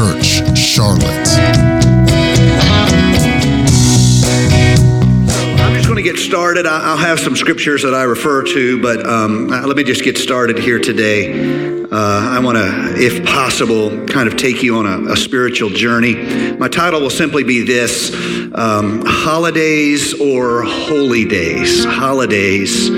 Church, Charlotte. I'm just going to get started. I'll have some scriptures that I refer to, but um, let me just get started here today. Uh, I want to, if possible, kind of take you on a, a spiritual journey. My title will simply be this um, Holidays or Holy Days. Holidays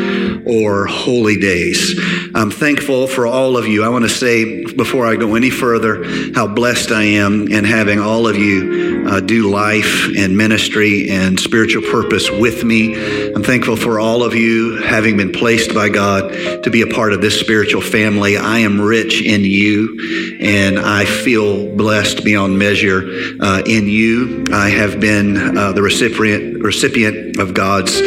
or Holy Days. I'm thankful for all of you. I want to say, before I go any further, how blessed I am in having all of you uh, do life and ministry and spiritual purpose with me. I'm thankful for all of you having been placed by God to be a part of this spiritual family. I am rich in you, and I feel blessed beyond measure uh, in you. I have been uh, the recipient recipient of God's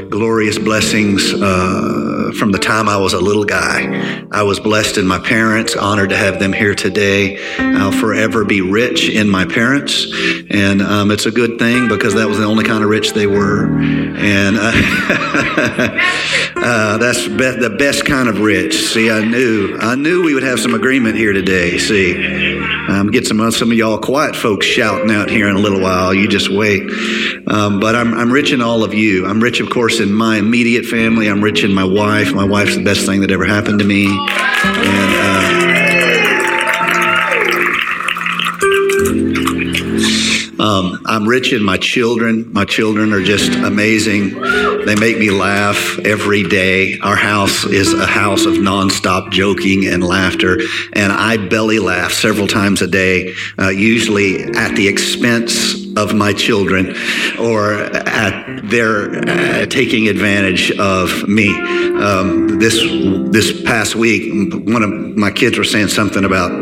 glorious blessings uh, from the time I was a little guy. I was blessed in my parents, honored to have them here today. I'll forever be rich in my parents, and um, it's a good thing because that was the only kind of rich they were, and uh, uh, that's be- the best kind of rich. See, I knew, I knew we would have some agreement here today. See, um, get some some of y'all quiet folks shouting out here in a little while. You just wait. Um, but I'm I'm rich in all of you. I'm rich, of course, in my immediate family. I'm rich in my wife. My wife's the best thing that ever happened to me, and. Uh, Um, I'm rich in my children. My children are just amazing. They make me laugh every day. Our house is a house of nonstop joking and laughter, and I belly laugh several times a day, uh, usually at the expense of my children or at their uh, taking advantage of me. Um, this this past week, one of my kids were saying something about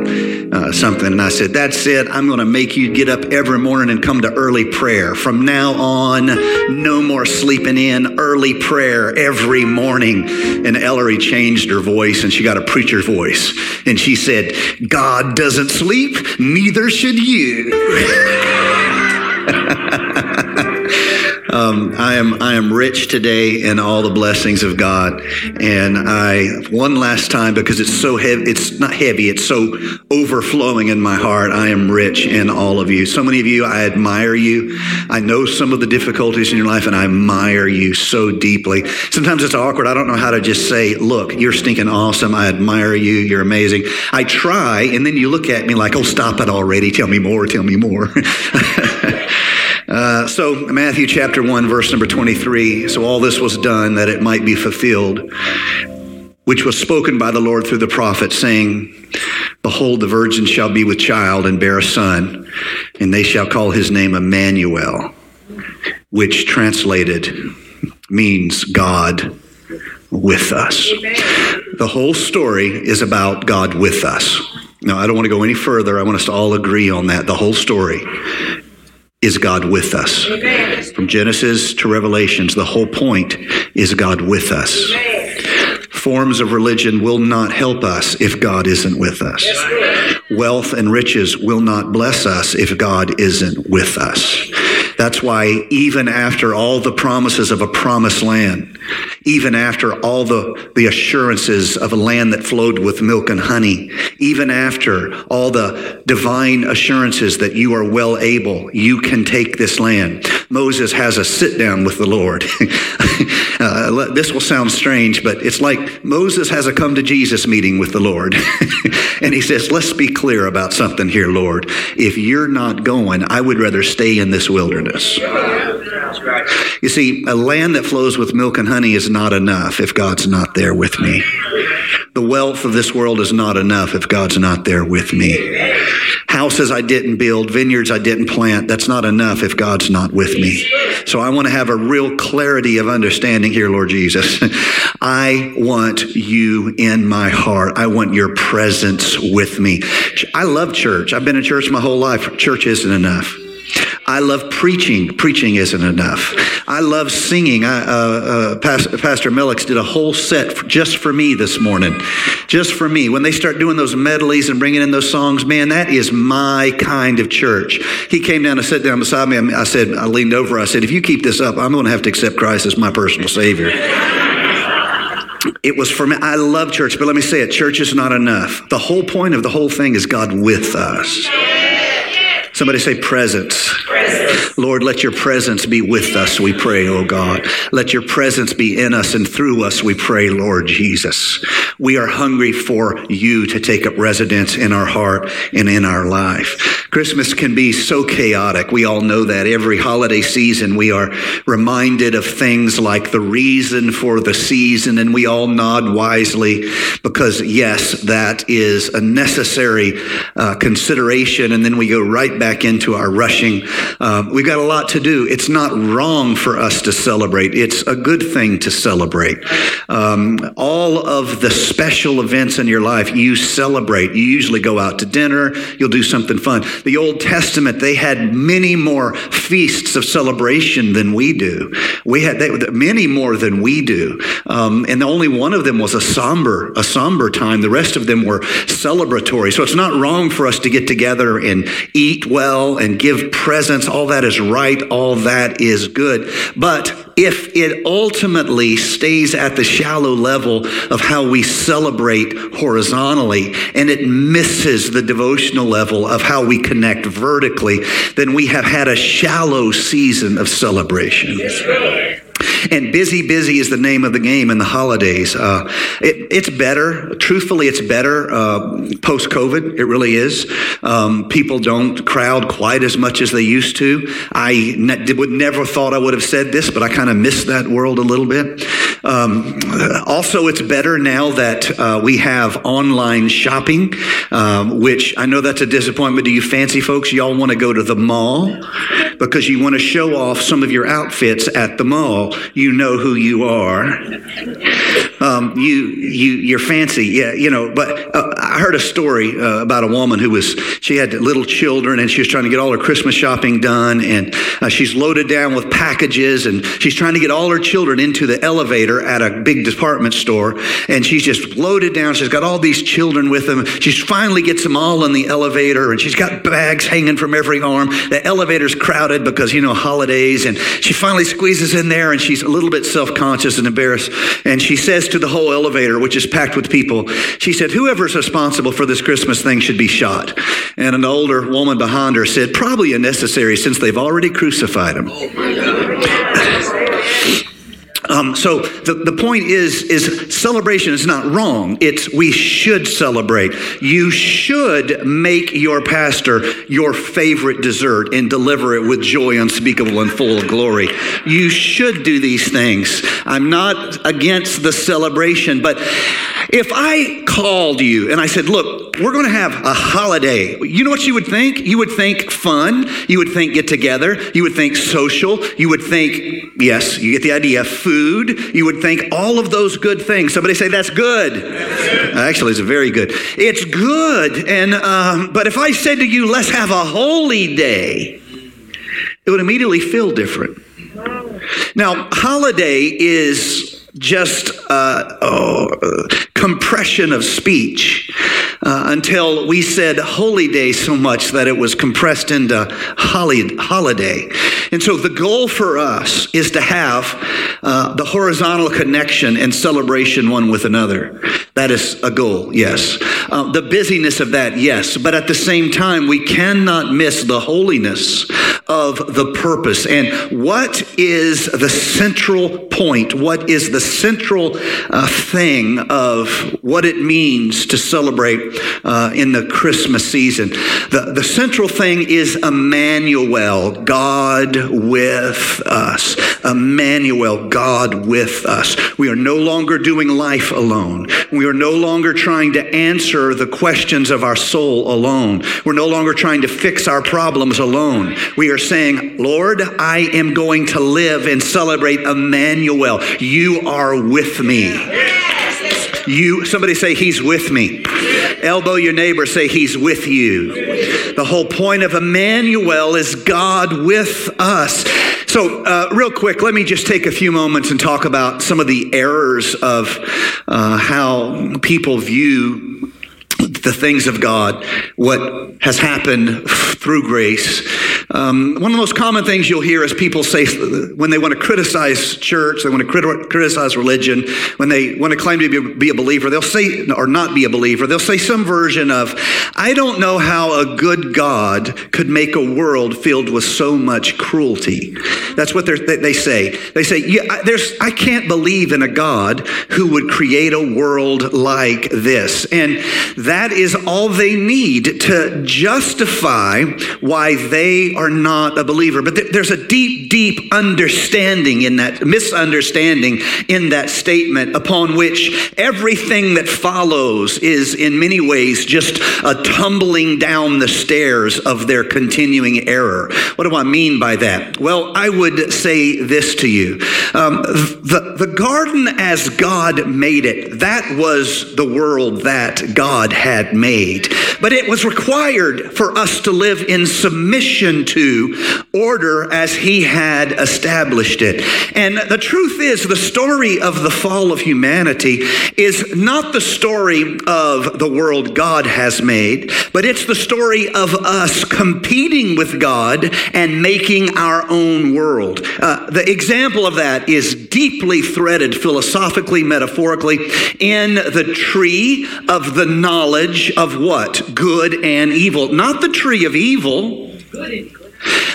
uh, something, and I said, "That's it. I'm going to make you get up every morning and come to early prayer. From now on, no more sleeping in. Early prayer every morning." And Ellery changed her voice, and she got a preacher voice, and she said, "God doesn't sleep, neither should you." Um, I am I am rich today in all the blessings of God, and I one last time because it's so heavy. It's not heavy. It's so overflowing in my heart. I am rich in all of you. So many of you, I admire you. I know some of the difficulties in your life, and I admire you so deeply. Sometimes it's awkward. I don't know how to just say, "Look, you're stinking awesome. I admire you. You're amazing." I try, and then you look at me like, "Oh, stop it already. Tell me more. Tell me more." Uh, so, Matthew chapter 1, verse number 23. So, all this was done that it might be fulfilled, which was spoken by the Lord through the prophet, saying, Behold, the virgin shall be with child and bear a son, and they shall call his name Emmanuel, which translated means God with us. The whole story is about God with us. Now, I don't want to go any further. I want us to all agree on that. The whole story is God with us. From Genesis to Revelations, the whole point is God with us. Forms of religion will not help us if God isn't with us. Wealth and riches will not bless us if God isn't with us. That's why, even after all the promises of a promised land, even after all the, the assurances of a land that flowed with milk and honey, even after all the divine assurances that you are well able, you can take this land, Moses has a sit down with the Lord. uh, this will sound strange, but it's like Moses has a come to Jesus meeting with the Lord. and he says, Let's be clear about something here, Lord. If you're not going, I would rather stay in this wilderness. You see, a land that flows with milk and honey is not enough if God's not there with me. The wealth of this world is not enough if God's not there with me. Houses I didn't build, vineyards I didn't plant, that's not enough if God's not with me. So I want to have a real clarity of understanding here, Lord Jesus. I want you in my heart. I want your presence with me. I love church. I've been in church my whole life. Church isn't enough. I love preaching. Preaching isn't enough. I love singing. I, uh, uh, Pastor, Pastor did a whole set for, just for me this morning. Just for me. When they start doing those medleys and bringing in those songs, man, that is my kind of church. He came down and sat down beside me. I said, I leaned over. I said, if you keep this up, I'm going to have to accept Christ as my personal Savior. It was for me. I love church, but let me say it church is not enough. The whole point of the whole thing is God with us. Somebody say presence. Lord, let your presence be with us, we pray, oh God. Let your presence be in us and through us, we pray, Lord Jesus. We are hungry for you to take up residence in our heart and in our life. Christmas can be so chaotic. We all know that. Every holiday season, we are reminded of things like the reason for the season, and we all nod wisely because, yes, that is a necessary uh, consideration. And then we go right back into our rushing. Uh, we've got a lot to do. It's not wrong for us to celebrate, it's a good thing to celebrate. Um, all of the special events in your life, you celebrate. You usually go out to dinner, you'll do something fun. The Old Testament, they had many more feasts of celebration than we do. We had they, many more than we do. Um, and only one of them was a somber, a somber time. The rest of them were celebratory. So it's not wrong for us to get together and eat well and give presents. All that is right. All that is good. But if it ultimately stays at the shallow level of how we celebrate horizontally and it misses the devotional level of how we connect vertically, then we have had a shallow season of celebration. Yes, And busy, busy is the name of the game in the holidays. Uh, it's better. Truthfully, it's better uh, post COVID. It really is. Um, people don't crowd quite as much as they used to. I ne- would never thought I would have said this, but I kind of miss that world a little bit. Um, also, it's better now that uh, we have online shopping, um, which I know that's a disappointment to you fancy folks. Y'all want to go to the mall because you want to show off some of your outfits at the mall you know who you are. Um, you, you, you're fancy, yeah, you know. But uh, I heard a story uh, about a woman who was, she had little children and she was trying to get all her Christmas shopping done. And uh, she's loaded down with packages and she's trying to get all her children into the elevator at a big department store. And she's just loaded down. She's got all these children with them. She finally gets them all in the elevator and she's got bags hanging from every arm. The elevator's crowded because, you know, holidays. And she finally squeezes in there and she's a little bit self conscious and embarrassed. And she says to the whole elevator, which is packed with people, she said, Whoever's responsible for this Christmas thing should be shot. And an older woman behind her said, Probably unnecessary since they've already crucified him. Oh, Um, so the, the point is, is celebration is not wrong. It's we should celebrate. You should make your pastor your favorite dessert and deliver it with joy unspeakable and full of glory. You should do these things. I'm not against the celebration, but if I called you and I said, look, we're going to have a holiday, you know what you would think? You would think fun. You would think get together. You would think social. You would think, yes, you get the idea, food. You would think all of those good things. Somebody say, that's good. Actually, it's very good. It's good. And, um, but if I said to you, let's have a holy day, it would immediately feel different. Now, holiday is just uh, oh, compression of speech uh, until we said holy day so much that it was compressed into holiday. And so the goal for us is to have uh, the horizontal connection and celebration one with another. That is a goal, yes. Uh, the busyness of that, yes. But at the same time, we cannot miss the holiness of the purpose. And what is the central point? What is the central uh, thing of what it means to celebrate uh, in the Christmas season? The, the central thing is Emmanuel, God with us. Emmanuel, God with us. We are no longer doing life alone. We are no longer trying to answer the questions of our soul alone. We're no longer trying to fix our problems alone. We are saying, Lord, I am going to live and celebrate Emmanuel. You are with me. You, somebody say, He's with me. Elbow your neighbor, say, He's with you. The whole point of Emmanuel is God with us. So, uh, real quick, let me just take a few moments and talk about some of the errors of uh, how people view the things of God, what has happened through grace. Um, one of the most common things you'll hear is people say when they want to criticize church, they want to crit- criticize religion, when they want to claim to be, be a believer, they'll say, or not be a believer, they'll say some version of, I don't know how a good God could make a world filled with so much cruelty. That's what they say. They say, yeah, there's, I can't believe in a God who would create a world like this. And that is all they need to justify why they are not a believer. But there's a deep, deep understanding in that, misunderstanding in that statement upon which everything that follows is in many ways just a tumbling down the stairs of their continuing error. What do I mean by that? Well, I would say this to you. Um, the, the garden as God made it, that was the world that God had made. But it was required for us to live in submission to order as He had established it. And the truth is, the story of the fall of humanity is not the story of the world God has made, but it's the story of us competing with God and making our own world. Uh, the example of that is deeply threaded philosophically, metaphorically, in the tree of the knowledge of what? Good and evil. Not the tree of evil. Good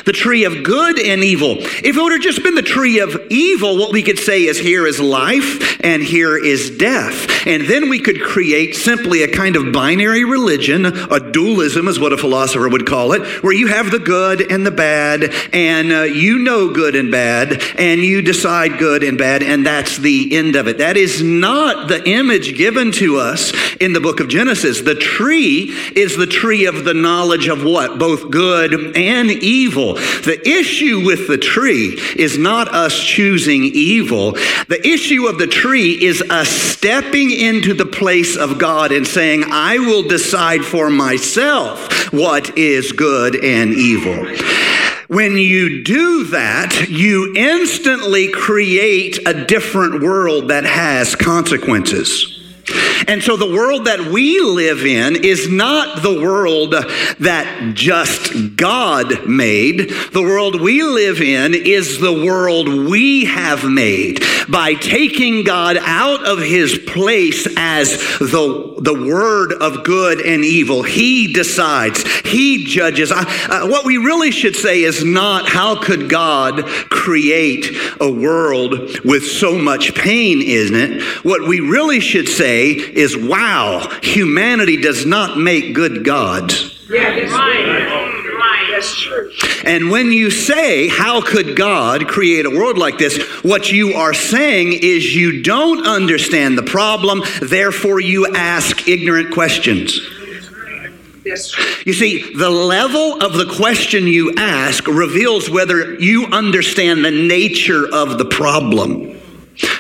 the tree of good and evil. If it would have just been the tree of evil, what we could say is here is life and here is death. And then we could create simply a kind of binary religion, a dualism is what a philosopher would call it, where you have the good and the bad, and uh, you know good and bad, and you decide good and bad, and that's the end of it. That is not the image given to us in the book of Genesis. The tree is the tree of the knowledge of what? Both good and evil. The issue with the tree is not us choosing evil. The issue of the tree is us stepping into the place of God and saying, I will decide for myself what is good and evil. When you do that, you instantly create a different world that has consequences. And so the world that we live in is not the world that just God made. The world we live in is the world we have made by taking God out of his place as the, the word of good and evil. He decides, he judges. I, uh, what we really should say is not how could God create a world with so much pain, isn't it? What we really should say is wow, humanity does not make good gods. That's right. And when you say, How could God create a world like this? What you are saying is you don't understand the problem, therefore you ask ignorant questions. You see, the level of the question you ask reveals whether you understand the nature of the problem.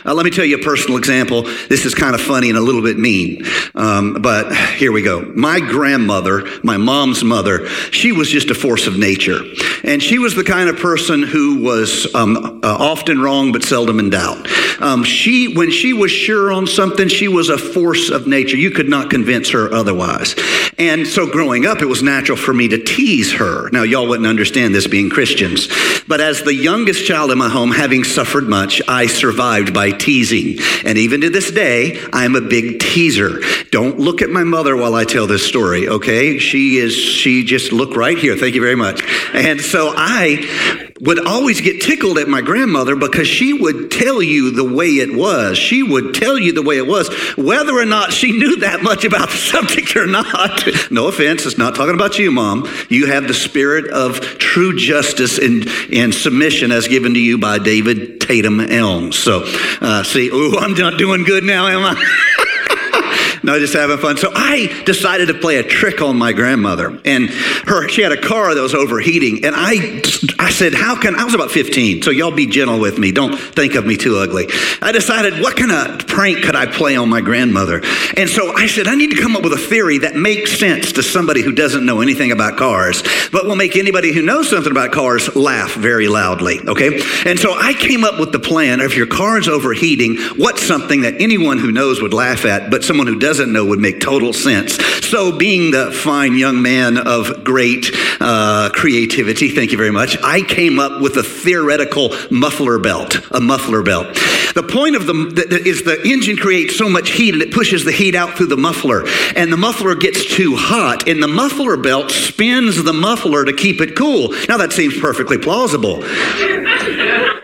Uh, let me tell you a personal example. This is kind of funny and a little bit mean, um, but here we go. My grandmother, my mom's mother, she was just a force of nature. And she was the kind of person who was um, uh, often wrong but seldom in doubt. Um, she, when she was sure on something, she was a force of nature. You could not convince her otherwise. And so growing up, it was natural for me to tease her. Now, y'all wouldn't understand this being Christians, but as the youngest child in my home, having suffered much, I survived by teasing. And even to this day, I'm a big teaser. Don't look at my mother while I tell this story, okay? She is, she just look right here. Thank you very much. And so I would always get tickled at my grandmother because she would tell you the way it was. She would tell you the way it was, whether or not she knew that much about the subject or not. no offense, it's not talking about you, Mom. You have the spirit of true justice and, and submission as given to you by David Tatum Elms. So, uh, see, oh, I'm not doing good now, am I? no, just having fun. So I decided to play a trick on my grandmother, and her she had a car that was overheating, and I I said, "How can?" I was about 15, so y'all be gentle with me. Don't think of me too ugly. I decided, what kind of prank could I play on my grandmother? And so I said, I need to come up with a theory that makes sense to somebody who doesn't know anything about cars, but will make anybody who knows something about cars laugh very loudly. Okay, and so I came up with the plan: if your car is overheating, what's something that anyone who knows would laugh at, but someone who doesn't doesn't know would make total sense. So, being the fine young man of great uh, creativity, thank you very much, I came up with a theoretical muffler belt, a muffler belt. The point of the is the engine creates so much heat and it pushes the heat out through the muffler, and the muffler gets too hot, and the muffler belt spins the muffler to keep it cool. Now that seems perfectly plausible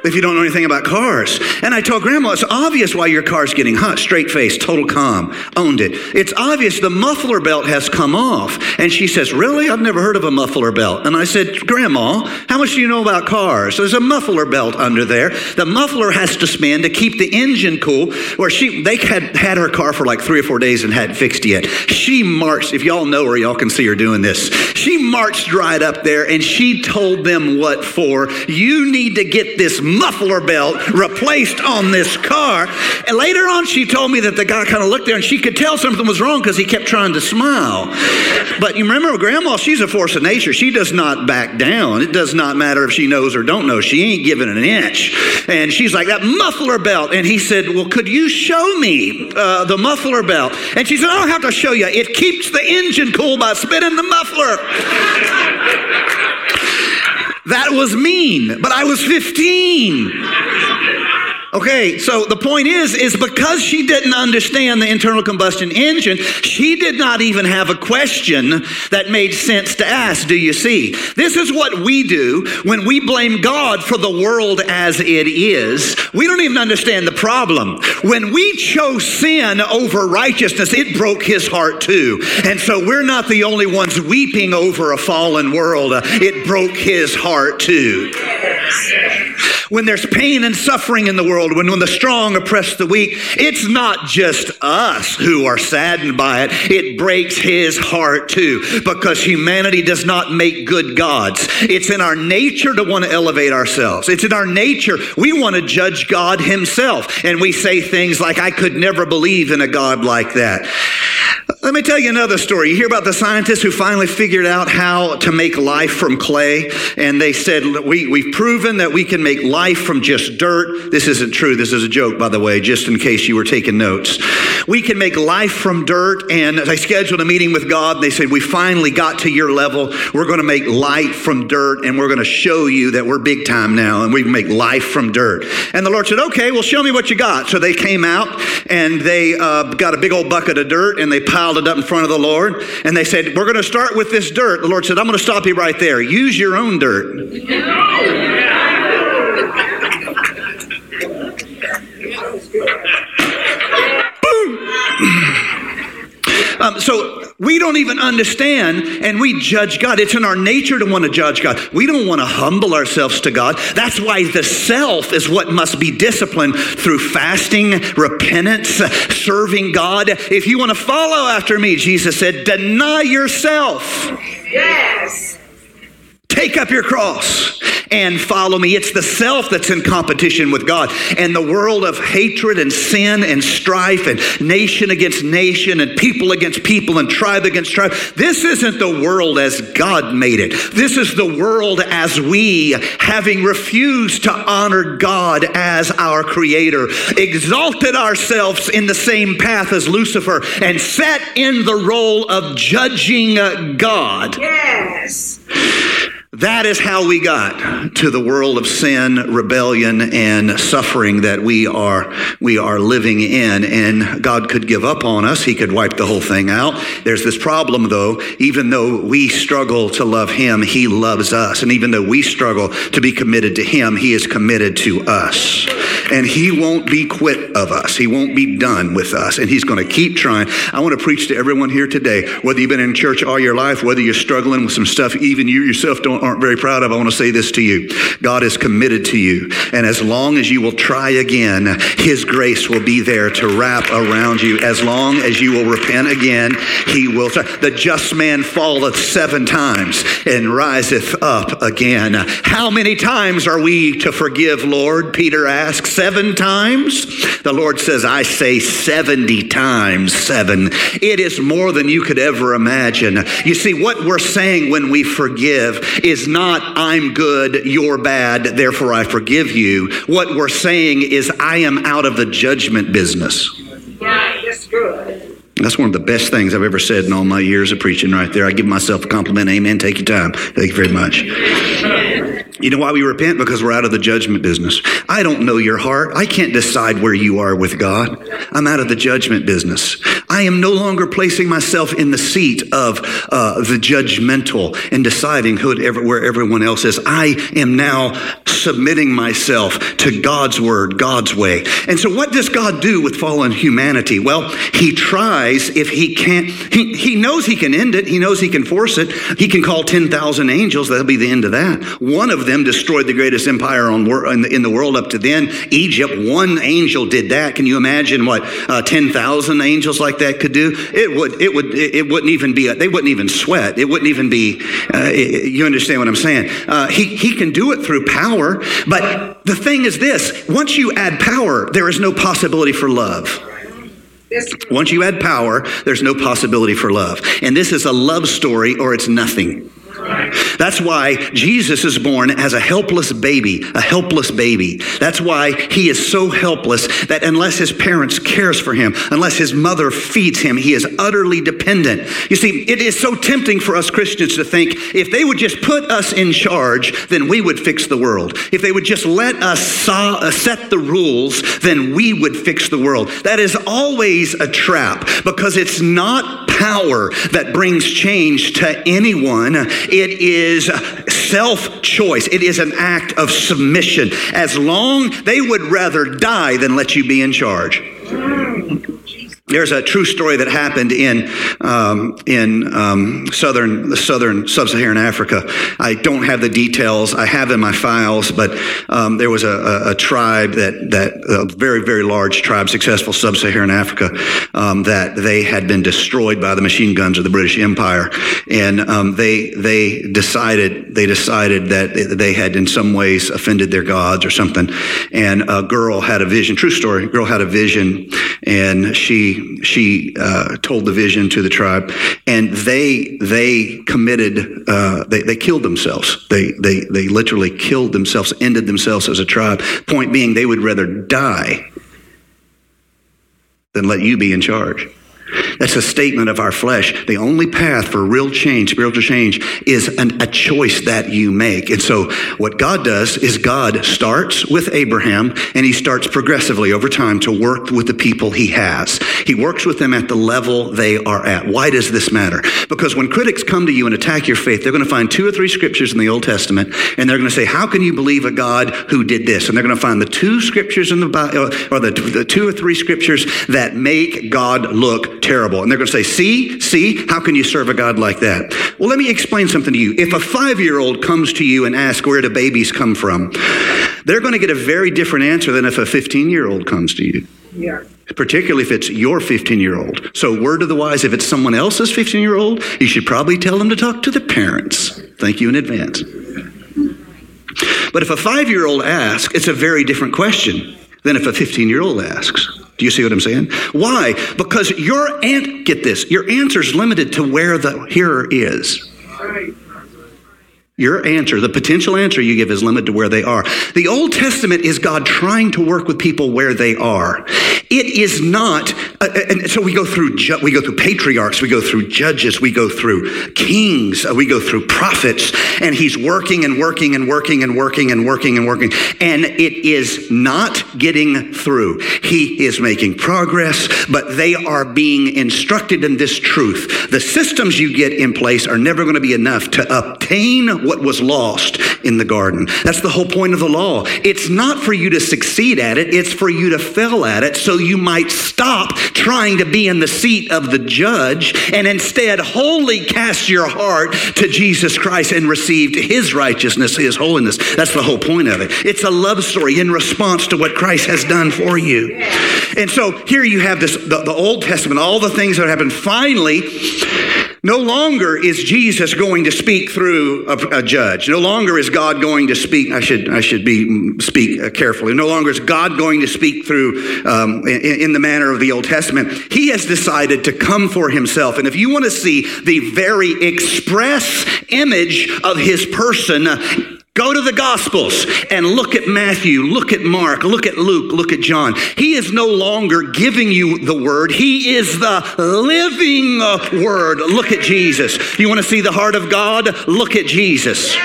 if you don't know anything about cars. And I told Grandma, it's obvious why your car's getting hot. Straight face, total calm, owned it. It's obvious the muffler belt has come off. And she says, Really? I've never heard of a muffler belt. And I said, Grandma, how much do you know about cars? There's a muffler belt under there. The muffler has to spin to keep the engine cool. Where she, they had had her car for like three or four days and hadn't fixed yet. She marched, if y'all know her, y'all can see her doing this. She marched right up there and she told them what for. You need to get this muffler belt replaced on this car. And later on, she told me that the guy kind of looked there and she could tell something was wrong because he kept trying to smile. But you remember, Grandma, she's a force of nature. She does not back down. It does not matter if she knows or don't know. She ain't giving an inch. And she's like, that muffler belt. And he said, well, could you show me uh, the muffler belt? And she said, I don't have to show you. It keeps the engine cool by spinning the muffler. That was mean, but I was 15. Okay, so the point is, is because she didn't understand the internal combustion engine, she did not even have a question that made sense to ask. Do you see? This is what we do when we blame God for the world as it is. We don't even understand the problem. When we chose sin over righteousness, it broke his heart too. And so we're not the only ones weeping over a fallen world. It broke his heart too. When there's pain and suffering in the world, when, when the strong oppress the weak, it's not just us who are saddened by it. It breaks his heart too, because humanity does not make good gods. It's in our nature to want to elevate ourselves. It's in our nature. We want to judge God himself. And we say things like, I could never believe in a God like that. Let me tell you another story. You hear about the scientists who finally figured out how to make life from clay, and they said, we, We've proven that we can make life from just dirt. This isn't true. This is a joke, by the way, just in case you were taking notes. We can make life from dirt, and I scheduled a meeting with God, they said, We finally got to your level. We're going to make light from dirt, and we're going to show you that we're big time now, and we make life from dirt. And the Lord said, Okay, well, show me what you got. So they came out, and they uh, got a big old bucket of dirt, and they piled piled it up in front of the Lord, and they said, We're going to start with this dirt. The Lord said, I'm going to stop you right there. Use your own dirt. Um, so we don't even understand and we judge God. It's in our nature to want to judge God. We don't want to humble ourselves to God. That's why the self is what must be disciplined through fasting, repentance, serving God. If you want to follow after me, Jesus said, deny yourself. Yes. Take up your cross and follow me. It's the self that's in competition with God. And the world of hatred and sin and strife and nation against nation and people against people and tribe against tribe. This isn't the world as God made it. This is the world as we, having refused to honor God as our creator, exalted ourselves in the same path as Lucifer and sat in the role of judging God. Yes. That is how we got to the world of sin, rebellion, and suffering that we are we are living in. And God could give up on us; He could wipe the whole thing out. There's this problem, though. Even though we struggle to love Him, He loves us, and even though we struggle to be committed to Him, He is committed to us. And He won't be quit of us. He won't be done with us, and He's going to keep trying. I want to preach to everyone here today, whether you've been in church all your life, whether you're struggling with some stuff, even you yourself don't aren't very proud of, I want to say this to you. God is committed to you. And as long as you will try again, His grace will be there to wrap around you. As long as you will repent again, He will. The just man falleth seven times and riseth up again. How many times are we to forgive, Lord? Peter asks. Seven times? The Lord says, I say 70 times seven. It is more than you could ever imagine. You see, what we're saying when we forgive is not, I'm good, you're bad, therefore I forgive you. What we're saying is, I am out of the judgment business. Right, that's good. That's one of the best things I've ever said in all my years of preaching right there. I give myself a compliment. Amen. Take your time. Thank you very much. You know why we repent? Because we're out of the judgment business. I don't know your heart. I can't decide where you are with God. I'm out of the judgment business. I am no longer placing myself in the seat of uh, the judgmental and deciding who, where everyone else is. I am now submitting myself to God's word, God's way. And so, what does God do with fallen humanity? Well, He tries if He can't, He, he knows He can end it, He knows He can force it. He can call 10,000 angels, that'll be the end of that. One of them destroyed the greatest empire on, in the world up to then. Egypt, one angel did that. Can you imagine what uh, 10,000 angels like that could do? It would, it would, it wouldn't even be, a, they wouldn't even sweat. It wouldn't even be, uh, you understand what I'm saying? Uh, he, he can do it through power, but the thing is this once you add power, there is no possibility for love. Once you add power, there's no possibility for love. And this is a love story or it's nothing. That's why Jesus is born as a helpless baby, a helpless baby. That's why he is so helpless that unless his parents cares for him, unless his mother feeds him, he is utterly dependent. You see, it is so tempting for us Christians to think if they would just put us in charge, then we would fix the world. If they would just let us uh, set the rules, then we would fix the world. That is always a trap because it's not power that brings change to anyone. It is self choice, it is an act of submission. As long they would rather die than let you be in charge. There's a true story that happened in um, in um, southern southern sub-Saharan Africa. I don't have the details. I have in my files, but um, there was a, a, a, tribe that that a very very large tribe, successful sub-Saharan Africa, um, that they had been destroyed by the machine guns of the British Empire, and um, they they decided they decided that they had in some ways offended their gods or something. And a girl had a vision. True story. Girl had a vision, and she she uh, told the vision to the tribe, and they they committed uh, they they killed themselves. They they they literally killed themselves, ended themselves as a tribe. Point being, they would rather die than let you be in charge. That's a statement of our flesh. The only path for real change, spiritual change, is an, a choice that you make. And so, what God does is God starts with Abraham and he starts progressively over time to work with the people he has. He works with them at the level they are at. Why does this matter? Because when critics come to you and attack your faith, they're going to find two or three scriptures in the Old Testament and they're going to say, How can you believe a God who did this? And they're going to find the two scriptures in the Bible, uh, or the, the two or three scriptures that make God look terrible. And they're going to say, See, see, how can you serve a God like that? Well, let me explain something to you. If a five year old comes to you and asks, Where do babies come from? They're going to get a very different answer than if a 15 year old comes to you. Yeah. Particularly if it's your 15 year old. So, word of the wise, if it's someone else's 15 year old, you should probably tell them to talk to the parents. Thank you in advance. But if a five year old asks, it's a very different question than if a 15 year old asks. Do you see what I'm saying? Why? Because your ant get this, your answer is limited to where the hearer is. Your answer, the potential answer you give is limited to where they are. The Old Testament is God trying to work with people where they are. It is not, uh, uh and so we go through we go through patriarchs, we go through judges, we go through kings, uh, we go through prophets, and He's working and working and working and working and working and working, and it is not getting through. He is making progress, but they are being instructed in this truth. The systems you get in place are never going to be enough to obtain what was lost in the garden. That's the whole point of the law. It's not for you to succeed at it, it's for you to fail at it so you might stop trying to be in the seat of the judge and instead wholly cast your heart to Jesus Christ and receive his righteousness, his holiness. That's the whole point of it. It's a love story in response to what Christ has done for you. And so here you have this the, the Old Testament, all the things that happened. Finally, no longer is Jesus going to speak through a, a, judge. No longer is God going to speak. I should I should be speak uh, carefully. No longer is God going to speak through um, in, in the manner of the Old Testament. He has decided to come for Himself. And if you want to see the very express image of His person Go to the Gospels and look at Matthew, look at Mark, look at Luke, look at John. He is no longer giving you the word, He is the living uh, word. Look at Jesus. You want to see the heart of God? Look at Jesus.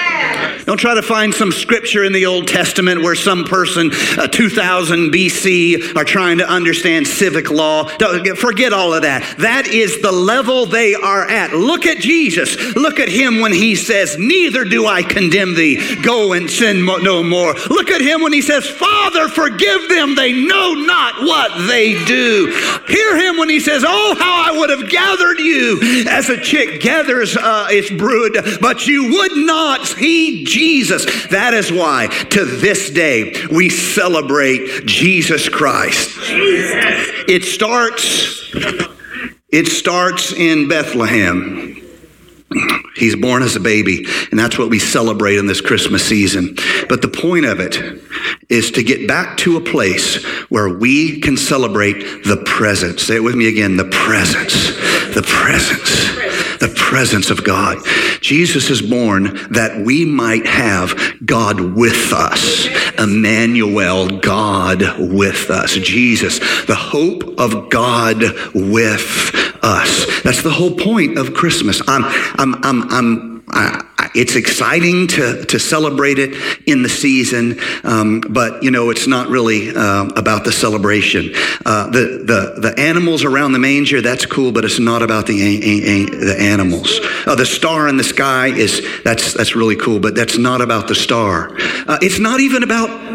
Don't try to find some scripture in the Old Testament where some person, uh, 2000 BC, are trying to understand civic law. Don't, forget all of that. That is the level they are at. Look at Jesus. Look at him when he says, Neither do I condemn thee. Go and sin no more. Look at him when he says, Father, forgive them. They know not what they do. Hear him when he says, Oh, how I would have gathered you as a chick gathers uh, its brood, but you would not heed Jesus. That is why to this day we celebrate Jesus Christ. It starts it starts in Bethlehem. He's born as a baby, and that's what we celebrate in this Christmas season. But the point of it is to get back to a place where we can celebrate the presence. Say it with me again the presence. The presence the presence of God. Jesus is born that we might have God with us. Emmanuel, God with us. Jesus, the hope of God with us. That's the whole point of Christmas. I'm, I'm, I'm, I'm I, it's exciting to, to celebrate it in the season, um, but you know it's not really uh, about the celebration. Uh, the, the the animals around the manger that's cool, but it's not about the the animals. Uh, the star in the sky is that's that's really cool, but that's not about the star. Uh, it's not even about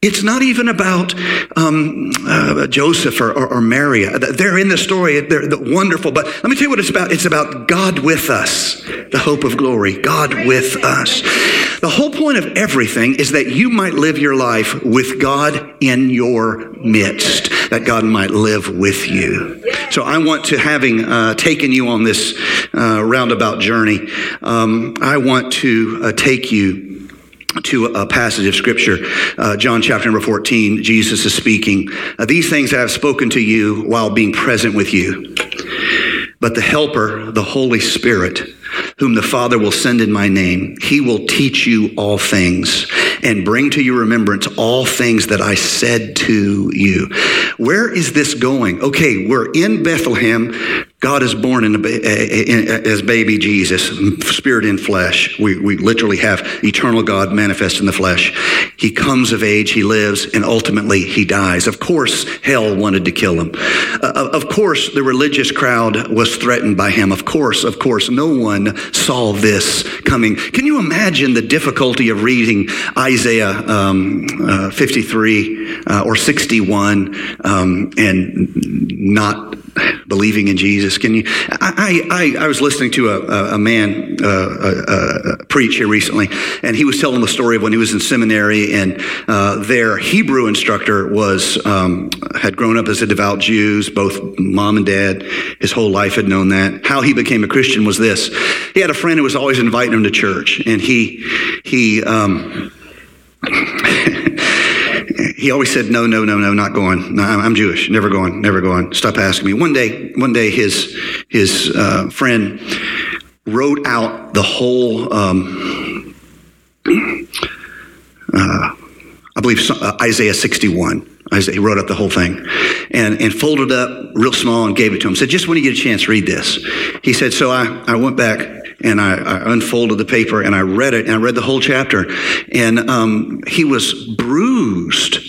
it's not even about um, uh, Joseph or, or, or, Mary. They're in the story. They're, they're, wonderful. But let me tell you what it's about. It's about God with us, the hope of glory. God with us. The whole point of everything is that you might live your life with God in your midst, that God might live with you. So I want to, having uh, taken you on this uh, roundabout journey, um, I want to uh, take you to a passage of scripture, uh, John chapter number 14, Jesus is speaking. Uh, These things I have spoken to you while being present with you. But the Helper, the Holy Spirit, whom the Father will send in my name, he will teach you all things and bring to your remembrance all things that I said to you. Where is this going? Okay, we're in Bethlehem. God is born in, as baby Jesus, spirit in flesh. We, we literally have eternal God manifest in the flesh. He comes of age, he lives, and ultimately he dies. Of course, hell wanted to kill him. Uh, of course, the religious crowd was threatened by him. Of course, of course, no one saw this coming. Can you imagine the difficulty of reading Isaiah um, uh, 53 uh, or 61 um, and not believing in Jesus. Can you? I, I, I was listening to a, a man uh, uh, preach here recently, and he was telling the story of when he was in seminary, and uh, their Hebrew instructor was um, had grown up as a devout Jew. Both mom and dad, his whole life had known that. How he became a Christian was this: he had a friend who was always inviting him to church, and he he. Um, he always said, no, no, no, no, not going. No, I'm Jewish. Never going, never going. Stop asking me. One day, one day his, his uh, friend wrote out the whole, um, uh, I believe uh, Isaiah 61. Isaiah, he wrote up the whole thing and, and folded up real small and gave it to him. Said, just when you get a chance, read this. He said, so I, I went back and I, I, unfolded the paper and I read it and I read the whole chapter. And um, he was bruised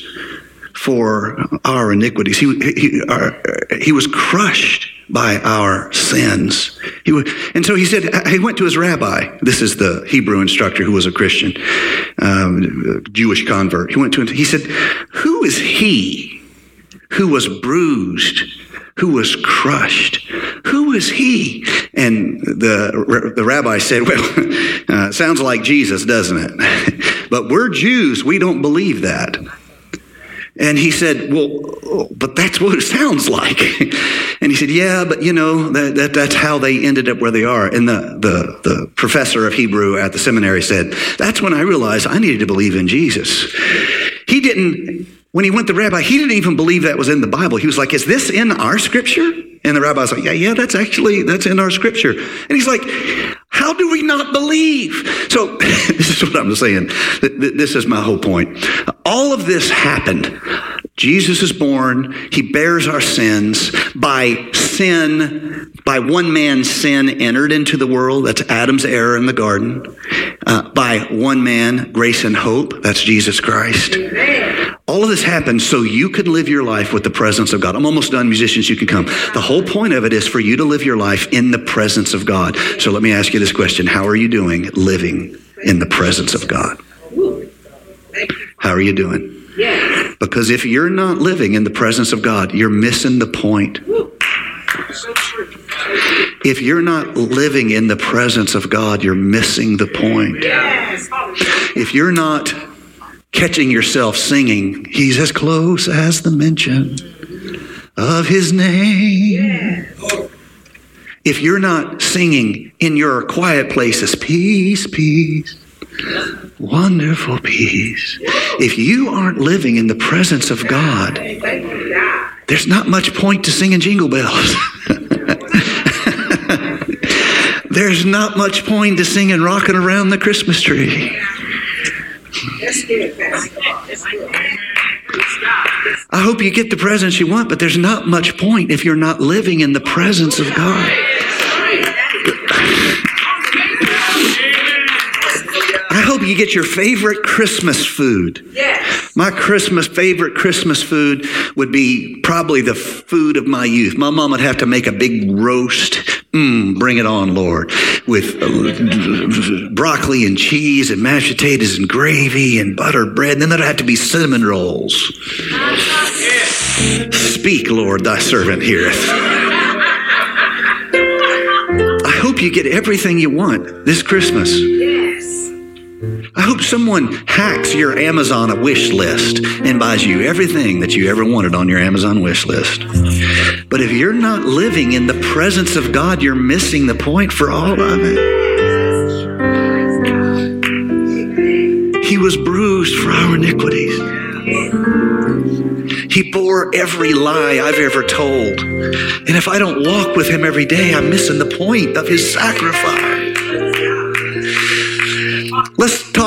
for our iniquities. He, he, our, he was crushed by our sins. He was, and so he said, he went to his rabbi. This is the Hebrew instructor who was a Christian, um, Jewish convert. He went to him, he said, Who is he who was bruised? Who was crushed? Who is he? And the, the rabbi said, Well, uh, sounds like Jesus, doesn't it? but we're Jews. We don't believe that. And he said, Well, but that's what it sounds like. and he said, Yeah, but you know, that, that, that's how they ended up where they are. And the, the, the professor of Hebrew at the seminary said, That's when I realized I needed to believe in Jesus. He didn't, when he went to the rabbi, he didn't even believe that was in the Bible. He was like, Is this in our scripture? And the rabbi was like, Yeah, yeah, that's actually, that's in our scripture. And he's like, How do we not believe? So, this is what I'm saying. This is my whole point. All of this happened. Jesus is born. He bears our sins. By sin, by one man's sin entered into the world. That's Adam's error in the garden. Uh, by one man, grace and hope. That's Jesus Christ. Amen. All of this happened so you could live your life with the presence of God. I'm almost done, musicians, you can come. The whole point of it is for you to live your life in the presence of God. So let me ask you this question How are you doing living in the presence of God? How are you doing? Because if you're not living in the presence of God, you're missing the point. If you're not living in the presence of God, you're missing the point. If you're not catching yourself singing, He's as close as the mention of His name. If you're not singing in your quiet places, peace, peace, wonderful peace. If you aren't living in the presence of God, there's not much point to singing jingle bells. there's not much point to singing rocking around the Christmas tree. I hope you get the presence you want, but there's not much point if you're not living in the presence of God. Hope you get your favorite Christmas food. Yes. My Christmas favorite Christmas food would be probably the food of my youth. My mom would have to make a big roast Mm, bring it on, Lord, with uh, broccoli and cheese and mashed potatoes and gravy and buttered bread. And then there'd have to be cinnamon rolls. Speak, Lord, thy servant heareth. I hope you get everything you want this Christmas. Someone hacks your Amazon wish list and buys you everything that you ever wanted on your Amazon wish list. But if you're not living in the presence of God, you're missing the point for all of it. He was bruised for our iniquities. He bore every lie I've ever told. And if I don't walk with him every day, I'm missing the point of his sacrifice.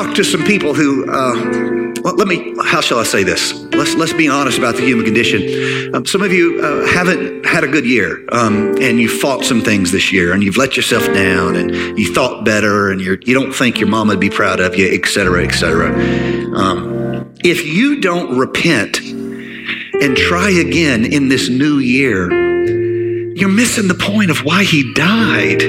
Let's talk to some people who, uh, let me, how shall I say this? Let's, let's be honest about the human condition. Um, some of you uh, haven't had a good year um, and you fought some things this year and you've let yourself down and you thought better and you're, you don't think your mom would be proud of you, et cetera, et cetera. Um, if you don't repent and try again in this new year, you're missing the point of why he died.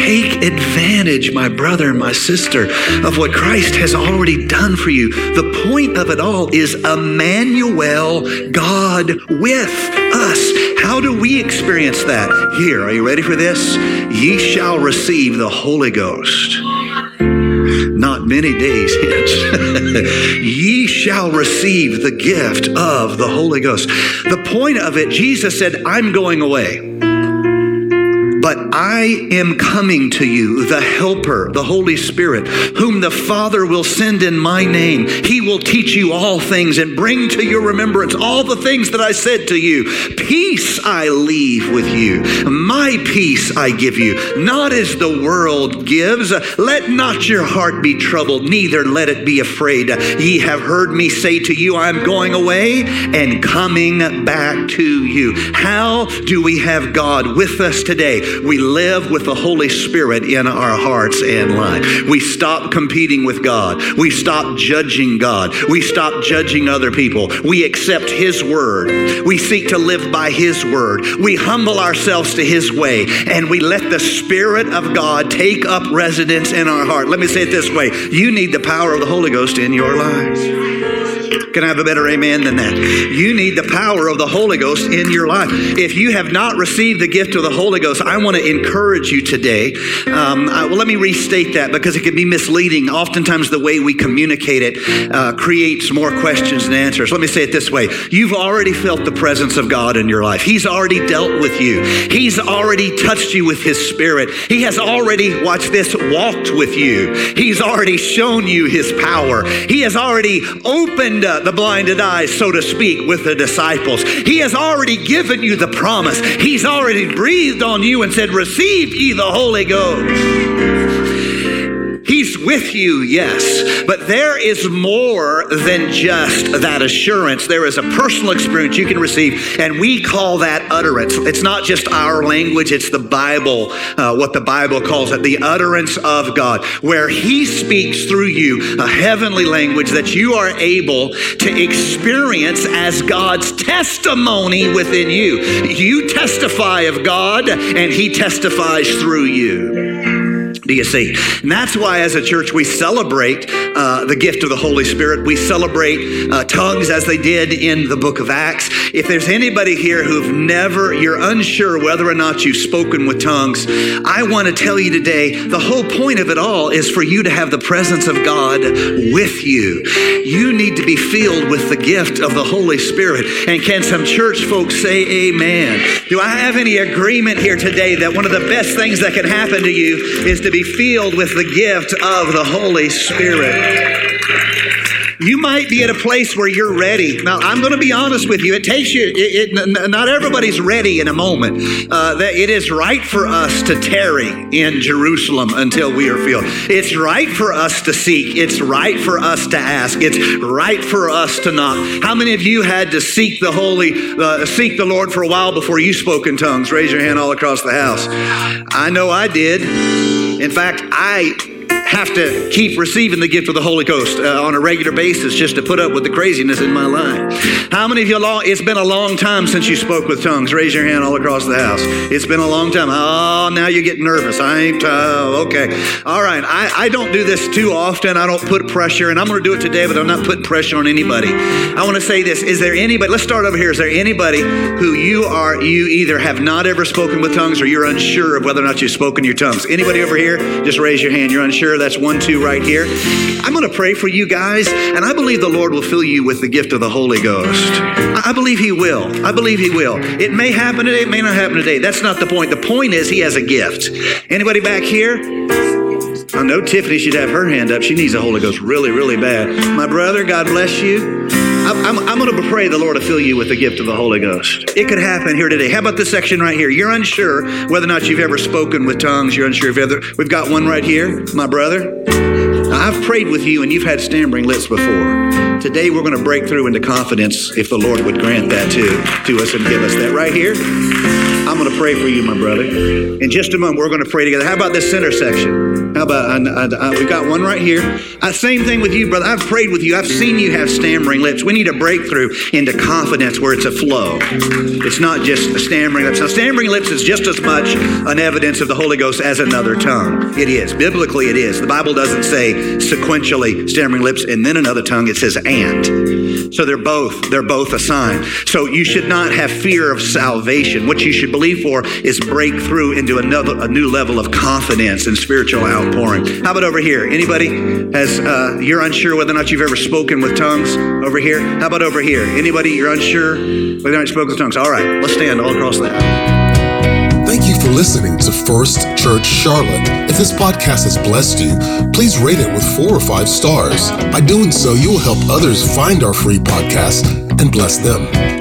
Take advantage, my brother and my sister, of what Christ has already done for you. The point of it all is Emmanuel, God with us. How do we experience that? Here, are you ready for this? Ye shall receive the Holy Ghost not many days hence, ye shall receive the gift of the Holy Ghost. The point of it, Jesus said, I'm going away. I am coming to you, the Helper, the Holy Spirit, whom the Father will send in my name. He will teach you all things and bring to your remembrance all the things that I said to you. Peace I leave with you, my peace I give you, not as the world gives. Let not your heart be troubled, neither let it be afraid. Ye have heard me say to you, I'm going away and coming back to you. How do we have God with us today? We live with the Holy Spirit in our hearts and life. We stop competing with God. We stop judging God. We stop judging other people. We accept His word. We seek to live by His word. We humble ourselves to His way and we let the Spirit of God take up residence in our heart. Let me say it this way you need the power of the Holy Ghost in your lives. Can I have a better amen than that? You need the power of the Holy Ghost in your life. If you have not received the gift of the Holy Ghost, I want to encourage you today. Um, I, well, let me restate that because it can be misleading. Oftentimes, the way we communicate it uh, creates more questions than answers. Let me say it this way You've already felt the presence of God in your life, He's already dealt with you, He's already touched you with His Spirit. He has already, watch this, walked with you. He's already shown you His power. He has already opened up the blinded eyes, so to speak, with the disciples. He has already given you the promise. He's already breathed on you and said, Receive ye the Holy Ghost. He's with you, yes, but there is more than just that assurance. There is a personal experience you can receive, and we call that utterance. It's not just our language, it's the Bible, uh, what the Bible calls it, the utterance of God, where He speaks through you a heavenly language that you are able to experience as God's testimony within you. You testify of God, and He testifies through you. Do you see? And that's why, as a church, we celebrate uh, the gift of the Holy Spirit. We celebrate uh, tongues as they did in the book of Acts. If there's anybody here who've never, you're unsure whether or not you've spoken with tongues, I want to tell you today the whole point of it all is for you to have the presence of God with you. You need to be filled with the gift of the Holy Spirit. And can some church folks say amen? Do I have any agreement here today that one of the best things that can happen to you is to be filled with the gift of the Holy Spirit. You might be at a place where you're ready. Now, I'm going to be honest with you. It takes you, it, it, not everybody's ready in a moment. Uh, that it is right for us to tarry in Jerusalem until we are filled. It's right for us to seek. It's right for us to ask. It's right for us to knock. How many of you had to seek the Holy, uh, seek the Lord for a while before you spoke in tongues? Raise your hand all across the house. I know I did. In fact, I have to keep receiving the gift of the Holy Ghost uh, on a regular basis just to put up with the craziness in my life. How many of you, long, it's been a long time since you spoke with tongues? Raise your hand all across the house. It's been a long time. Oh, now you get nervous. I ain't, uh, okay. All right. I, I don't do this too often. I don't put pressure, and I'm going to do it today, but I'm not putting pressure on anybody. I want to say this. Is there anybody, let's start over here. Is there anybody who you are, you either have not ever spoken with tongues or you're unsure of whether or not you've spoken your tongues? Anybody over here? Just raise your hand. You're unsure? That's one, two right here. I'm going to pray for you guys, and I believe the Lord will fill you with the gift of the Holy Ghost. I believe He will. I believe He will. It may happen today, it may not happen today. That's not the point. The point is He has a gift. Anybody back here? I know Tiffany should have her hand up. She needs the Holy Ghost really, really bad. My brother, God bless you. I'm, I'm, going to pray the Lord to fill you with the gift of the Holy Ghost. It could happen here today. How about this section right here? You're unsure whether or not you've ever spoken with tongues. You're unsure if ever. We've got one right here, my brother. Now, I've prayed with you and you've had stammering lips before. Today we're going to break through into confidence if the Lord would grant that to, to us and give us that right here. I'm going to pray for you, my brother. In just a moment, we're going to pray together. How about this center section? How about, I, I, I, we've got one right here. Uh, same thing with you, brother. I've prayed with you. I've seen you have stammering lips. We need a breakthrough into confidence where it's a flow. It's not just stammering lips. Now, stammering lips is just as much an evidence of the Holy Ghost as another tongue. It is. Biblically, it is. The Bible doesn't say sequentially stammering lips and then another tongue. It says and. So they're both, they're both a sign. So you should not have fear of salvation. What you should believe for is breakthrough into another a new level of confidence and spiritual outpouring. How about over here? Anybody has uh, you're unsure whether or not you've ever spoken with tongues over here? How about over here? Anybody you're unsure whether or not you spoken with tongues? All right, let's stand all across the house. Thank you for listening to First Church Charlotte. If this podcast has blessed you, please rate it with four or five stars. By doing so, you will help others find our free podcast and bless them.